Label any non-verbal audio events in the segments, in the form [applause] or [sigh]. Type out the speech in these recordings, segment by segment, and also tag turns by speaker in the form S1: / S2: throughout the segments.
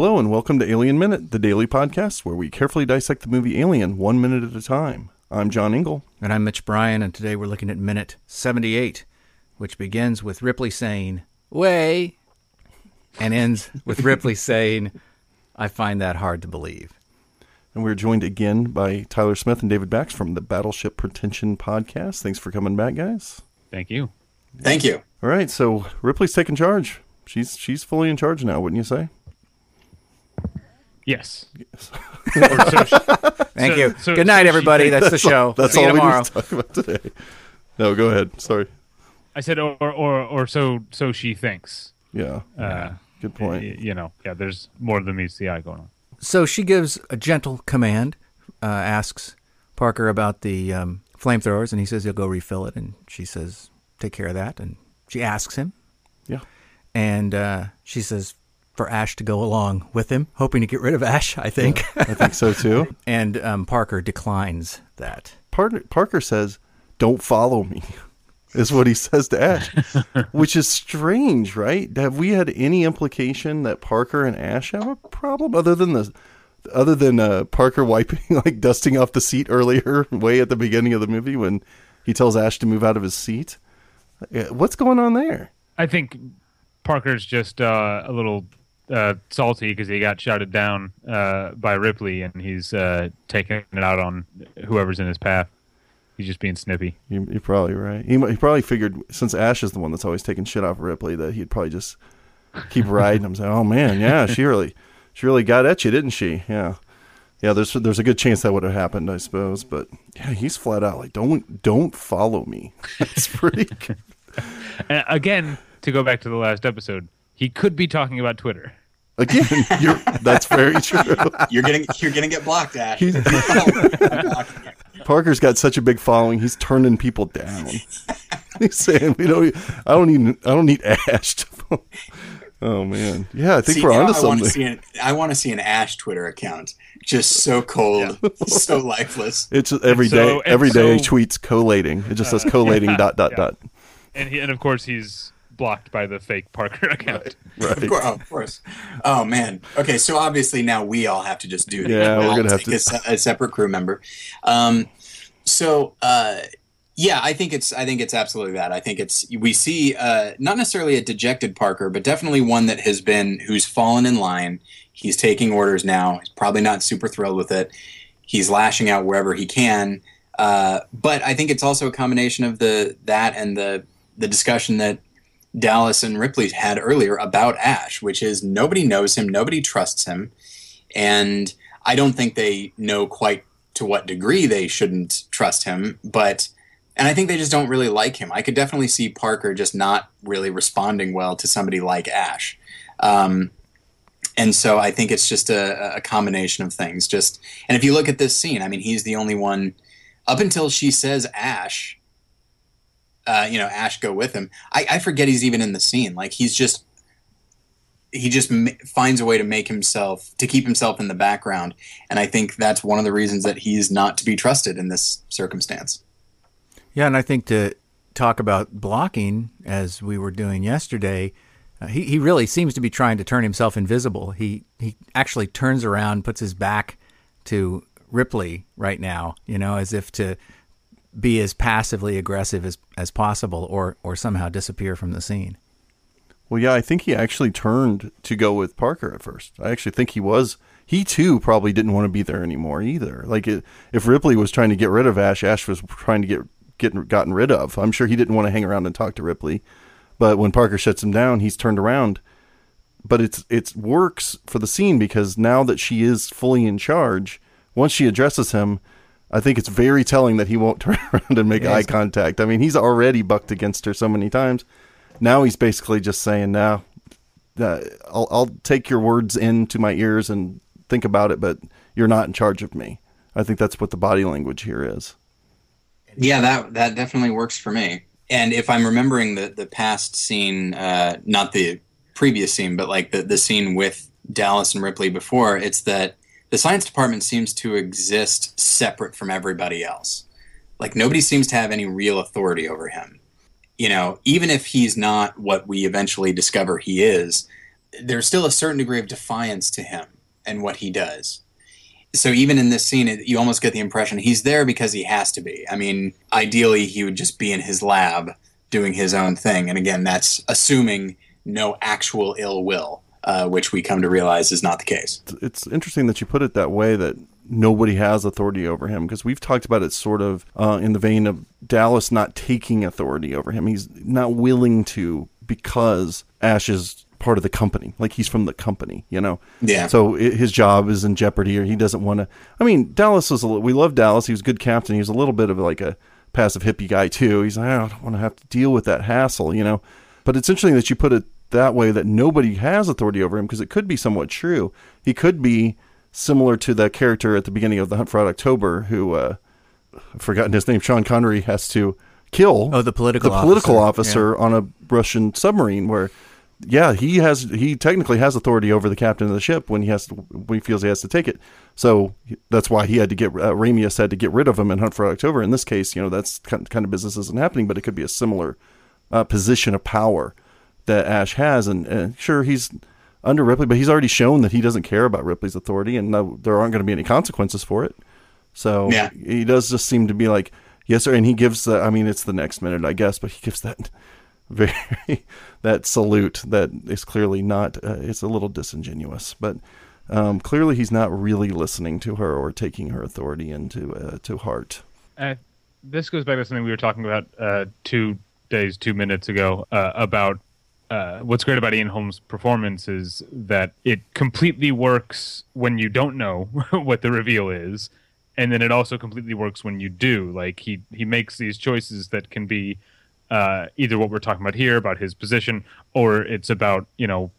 S1: Hello, and welcome to Alien Minute, the daily podcast where we carefully dissect the movie Alien one minute at a time. I'm John Ingle.
S2: And I'm Mitch Bryan, and today we're looking at minute 78, which begins with Ripley saying, Way, and ends with Ripley [laughs] saying, I find that hard to believe.
S1: And we're joined again by Tyler Smith and David Bax from the Battleship Pretension podcast. Thanks for coming back, guys.
S3: Thank you.
S4: Thank you.
S1: All right, so Ripley's taking charge. She's she's fully in charge now, wouldn't you say?
S3: Yes.
S1: Yes.
S3: Or so she- [laughs]
S2: Thank
S3: So-
S2: you.
S3: so-
S2: Good night,
S3: so
S2: everybody.
S3: thinks-
S2: That's the show.
S1: That's
S2: See
S1: all
S2: you
S1: we need to talk about today. No, go ahead. Sorry.
S3: I said, or, or, or so, so she thinks.
S1: Yeah.
S3: Uh,
S1: Good
S3: y-
S1: point.
S3: you know, yeah. There's more than meets the eye going on.
S2: So she gives a gentle command, uh, asks Parker about the um, flamethrowers, and he says he'll go refill it. And she says, take care of that. And she asks him,
S1: Yeah.
S2: and uh, she says for Ash to go along with him, hoping to get rid of Ash, I think.
S1: I think so too. [laughs]
S2: and um, Parker declines that.
S1: Par- Parker says, "Don't follow me." Is what he says to Ash, [laughs] which is strange, right? Have we had any implication that Parker and Ash have a problem other than the other than uh, Parker wiping [laughs] like dusting off the seat earlier, way at the beginning of the movie when he tells Ash to move out of his seat? Uh, What's going on there?
S3: I think Parker's just uh, a little uh, salty because he got shouted down uh, by Ripley, and he's uh, taking it out on whoever's in his path. He's just being snippy.
S1: You, you're probably right. He, he probably figured since Ash is the one that's always taking shit off Ripley that he'd probably just keep [laughs] riding him. Say, "Oh man, yeah, she really, she really got at you, didn't she?" Yeah, yeah. There's there's a good chance that would have happened, I suppose. But yeah, he's flat out like, "Don't don't follow me." [laughs] It's pretty. [laughs] good.
S3: Again, to go back to the last episode, he could be talking about Twitter.
S1: Again, [laughs] you're, that's very true.
S4: You're getting you're gonna get blocked, Ash.
S1: He's- Parker's got such a big following. He's turning people down. He's saying, "We don't. I don't need. I don't need Ash." To. [laughs] Oh man, yeah. I think
S4: See,
S1: we're
S4: now
S1: onto
S4: I want
S1: something.
S4: to see an I want to see an Ash Twitter account, just so cold, [laughs] so lifeless.
S1: It's every
S3: And so-
S1: day.
S3: and
S1: Every day
S3: so-
S1: tweets collating. It just says collating dot dot
S3: yeah.
S1: dot.
S3: And he, and of course, he's blocked by the fake Parker account.
S1: Right.
S4: Of course, oh, of course. Oh man. Okay, so obviously now we all have to just do it.
S1: Yeah, we're gonna have
S4: take
S1: to-
S4: a, a separate crew member. Um, so uh, yeah, I think it's I think it's absolutely that. I think it's we see uh, not necessarily a dejected Parker, but definitely one that has been who's fallen in line. He's taking orders now. He's probably not super thrilled with it. He's lashing out wherever he can. Uh, but I think it's also a combination of the that and the the discussion that Dallas and Ripley had earlier about Ash, which is nobody knows him, nobody trusts him, and I don't think they know quite to what degree they shouldn't trust him, but and I think they just don't really like him. I could definitely see Parker just not really responding well to somebody like Ash. Um, and so I think it's just a, a combination of things. Just and if you look at this scene, I mean, he's the only one up until she says Ash. Uh, you know, Ash go with him. I, I forget he's even in the scene. Like he's just he just ma- finds a way to make himself to keep himself in the background, and I think that's one of the reasons that he's not to be trusted in this circumstance.
S2: Yeah, and I think to talk about blocking, as we were doing yesterday, uh, he, he really seems to be trying to turn himself invisible. He he actually turns around, puts his back to Ripley right now, you know, as if to be as passively aggressive as, as possible or, or somehow disappear from the scene.
S1: Well, yeah, I think he actually turned to go with Parker at first. I actually think he was. He too probably didn't want to be there anymore either. Like it, if Ripley was trying to get rid of Ash, Ash was trying to get get gotten rid of. I'm sure he didn't want to hang around and talk to Ripley. But when Parker shuts him down, he's turned around. But it's it works for the scene because now that she is fully in charge, once she addresses him, I think it's very telling that he won't [laughs] turn around and make eye contact. I mean, he's already bucked against her so many times. Now he's basically just saying, "Now, uh, I'll, I'll take your words into my ears and think about it, but you're not in charge of me." I think that's what the body language here is.
S4: Yeah, that that definitely works for me. And if I'm remembering the the past scene, uh, not the previous scene, but like the the scene with Dallas and Ripley before, it's that the science department seems to exist separate from everybody else. Like nobody seems to have any real authority over him. You know, even if he's not what we eventually discover he is, there's still a certain degree of defiance to him and what he does. So even in this scene, it, you almost get the impression he's there because he has to be. I mean, ideally, he would just be in his lab doing his own thing. And again, that's assuming no actual ill will, uh, which we come to realize is not the case.
S1: It's interesting that you put it that way that nobody has authority over him because we've talked about it sort of uh, in the vein of Dallas not taking authority over him. He's not willing to because Ash is part of the company. Like he's from the company, you know.
S4: Yeah.
S1: So it, his job is in jeopardy, or he doesn't want to. I mean, Dallas was. A, we love Dallas. He was a good captain. He was a little bit of like a passive hippie guy too. He's like, I don't want to have to deal with that hassle, you know. But it's interesting that you put it that way that nobody has authority over him because it could be somewhat true. He could be similar to the character at the beginning of the Hunt for Red October who uh, I've forgotten his name. Sean Connery has to kill
S2: Oh, the political
S1: the political
S2: officer.
S1: officer on a Russian submarine where yeah, he has he technically has authority over the captain of the ship when he has to, when he feels he has to take it. So that's why he had to get uh, Ramius had to get rid of him in Hunt for October. In this case, you know that's kind kind of business isn't happening, but it could be a similar uh, position of power that Ash has. And, and sure, he's under Ripley, but he's already shown that he doesn't care about Ripley's authority, and no, there aren't going to be any consequences for it. So
S4: Yeah.
S1: he does just seem to be like, yes, sir. And he gives the, I mean, it's the next minute, I guess, but he gives that [laughs] very, that salute that is clearly not, uh, it's a little disingenuous, but um, clearly he's not really listening to her or taking her authority into, uh, to heart.
S3: Uh, this goes back to something we were talking about uh, two days, two minutes ago uh, about uh, what's great about Ian Holmes' performance is that it completely works when you don't know [laughs] what the reveal is, and then it also completely works when you do. Like he he makes these choices that can be uh, either what we're talking about here about his position, or it's about you know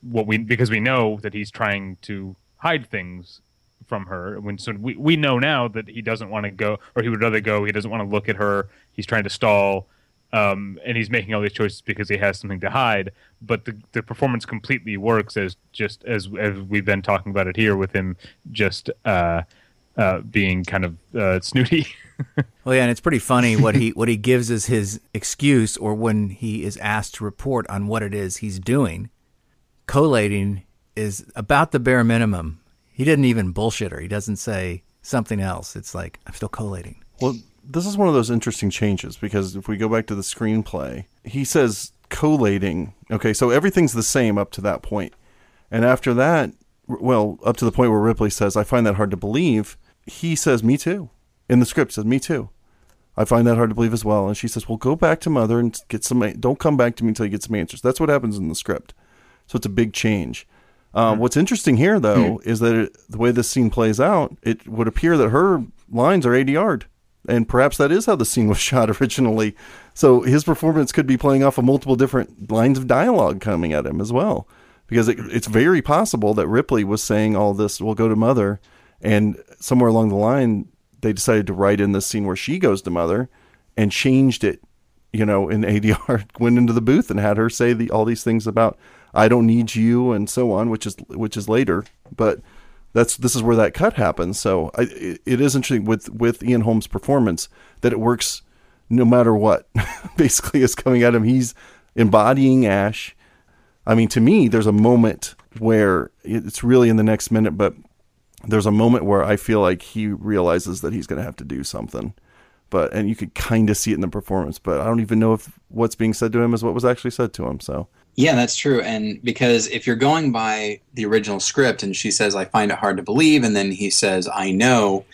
S3: what we because we know that he's trying to hide things from her. When so we we know now that he doesn't want to go, or he would rather go. He doesn't want to look at her. He's trying to stall, um, and he's making all these choices because he has something to hide. But the the performance completely works as just as as we've been talking about it here with him just uh, uh, being kind of uh, snooty. [laughs]
S2: Well, yeah, and it's pretty funny what he what he gives as his excuse, or when he is asked to report on what it is he's doing. Collating is about the bare minimum. He didn't even bullshit her. He doesn't say something else. It's like I'm still collating.
S1: Well, this is one of those interesting changes because if we go back to the screenplay, he says collating. Okay, so everything's the same up to that point. And after that, well, up to the point where Ripley says, I find that hard to believe, he says, Me too. In the script, says, Me too. I find that hard to believe as well. And she says, Well, go back to mother and get some, don't come back to me until you get some answers. That's what happens in the script. So it's a big change. Um, What's interesting here, though, is that it, the way this scene plays out, it would appear that her lines are ADR'd. And perhaps that is how the scene was [laughs] shot originally. So his performance could be playing off of multiple different lines of dialogue coming at him as well. Because it, it's very possible that Ripley was saying all this, we'll go to mother. And somewhere along the line, they decided to write in this scene where she goes to mother and changed it you know, in [laughs] ADR went into the booth and had her say the, all these things about I don't need you and so on, which is which is later. But that's this is where that cut happens. So I, it, is interesting with with Ian Holmes' performance that it works no matter what. [laughs] Basically, is coming at him. He's embodying Ash. I mean, to me, there's a moment where it's really in the next minute, but there's a moment where I feel like he realizes that he's going to have to do something but and you could kind of see it in the performance but i don't even know if what's being said to him is what was actually said to him so
S4: Yeah, that's true. And because if you're going by the original script and she says, I find it hard to believe, and then he says, I know,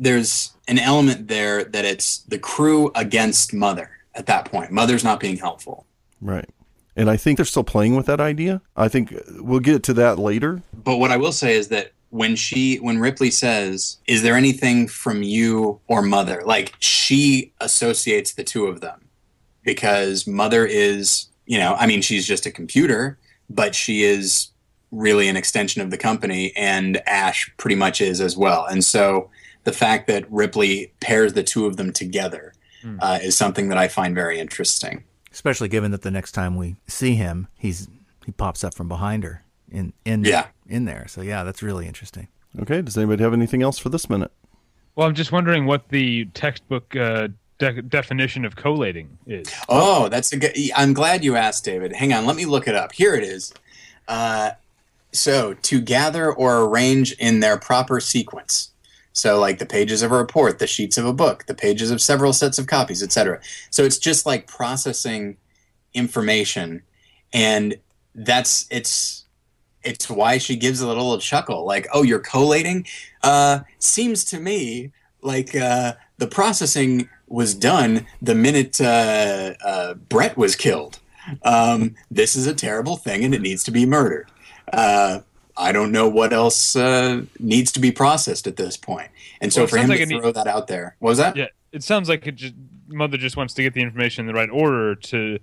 S4: there's an element there that it's the crew against Mother at that point. Mother's not being helpful.
S1: right and i think they're still playing with that idea i think we'll get to that later
S4: But what I will say is that when she when Ripley says, "Is there anything from you or Mother?" like she associates the two of them because Mother is, you know, I mean she's just a computer, but she is really an extension of the company and Ash pretty much is as well. And so the fact that Ripley pairs the two of them together uh, is something that I find very interesting.
S2: Especially given that the next time we see him, he's he pops up from behind her in in
S4: Yeah.
S2: in there. So yeah, that's really interesting.
S1: okay does anybody have anything else for this minute
S3: well, I'm just wondering what the textbook uh, de- definition of collating is.
S4: Oh, that's a good. I'm glad you asked, David. Hang on, let me look it up. Here it is. Uh, so to gather or arrange in their proper sequence. So like the pages of a report, the sheets of a book, the pages of several sets of copies, etc. So it's just like processing information, and that's it's it's why she gives a little chuckle, like, "Oh, you're collating." Uh, seems to me like uh, the processing was done the minute uh, uh, Brett was killed. Um, this is a terrible thing, and it needs to be murdered. Uh, I don't know what else uh, needs to be processed at this point. And so
S3: Well,
S4: for him
S3: sounds
S4: to
S3: like it
S4: throw that out there, what was that?
S3: Yeah, it sounds like it just, mother just wants to get the information in the right order to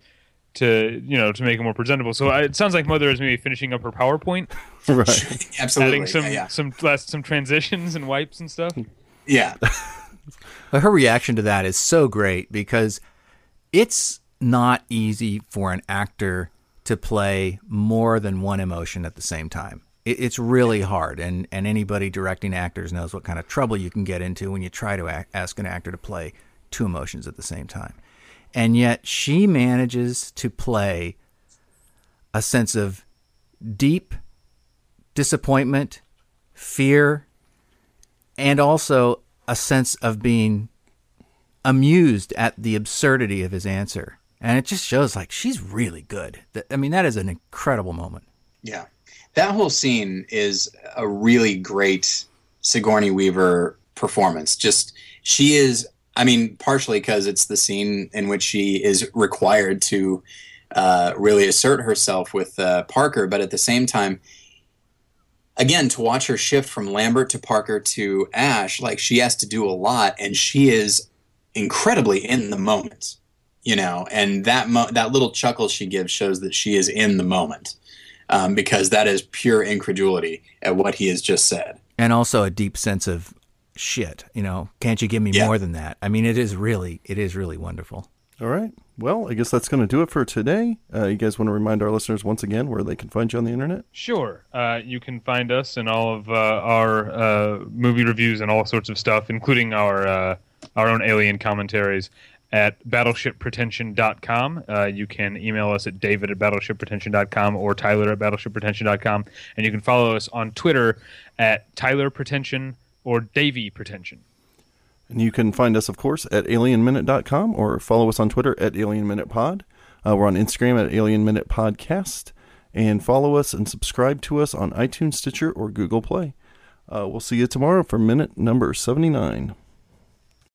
S3: to you know to make it more presentable. So I, it sounds like mother is maybe finishing up her PowerPoint, [laughs]
S1: right. [laughs]
S4: Absolutely.
S3: adding some
S4: yeah, yeah.
S3: some last some transitions and wipes and stuff.
S4: Yeah.
S2: But her reaction to that is so great because it's not easy for an actor to play more than one emotion at the same time. It, it's really hard, and, and anybody directing actors knows what kind of trouble you can get into when you try to act, ask an actor to play two emotions at the same time. And yet she manages to play a sense of deep disappointment, fear, and also a sense of being amused at the absurdity of his answer. And it just shows like she's really good. I mean, that is an incredible moment.
S4: Yeah. That whole scene is a really great Sigourney Weaver performance. Just she is I mean, partially because it's the scene in which she is required to uh, really assert herself with uh, Parker, but at the same time, again, to watch her shift from Lambert to Parker to Ash, like she has to do a lot, and she is incredibly in the moment, you know. And that mo- that little chuckle she gives shows that she is in the moment, um, because that is pure incredulity at what he has just said.
S2: And also a deep sense of shit, you know, can't you give me
S4: Yeah.
S2: more than that? I mean, it is really, it is really wonderful.
S1: All right. Well, I guess that's going to do it for today. Uh, you guys want to remind our listeners once again where they can find you on the internet?
S3: Sure. Uh, you can find us and all of uh, our uh, movie reviews and all sorts of stuff, including our uh, our own alien commentaries at battleshippretension.com. Uh, you can email us at david at battleshippretension.com or tyler at battleshippretension.com. And you can follow us on Twitter at Tyler Pretension or Davy Pretension.
S1: And you can find us, of course, at alienminute.com or follow us on Twitter at alienminutepod. Uh, we're on Instagram at Alien Minute Podcast. And follow us and subscribe to us on iTunes, Stitcher, or Google Play. Uh, we'll see you tomorrow for minute number 79.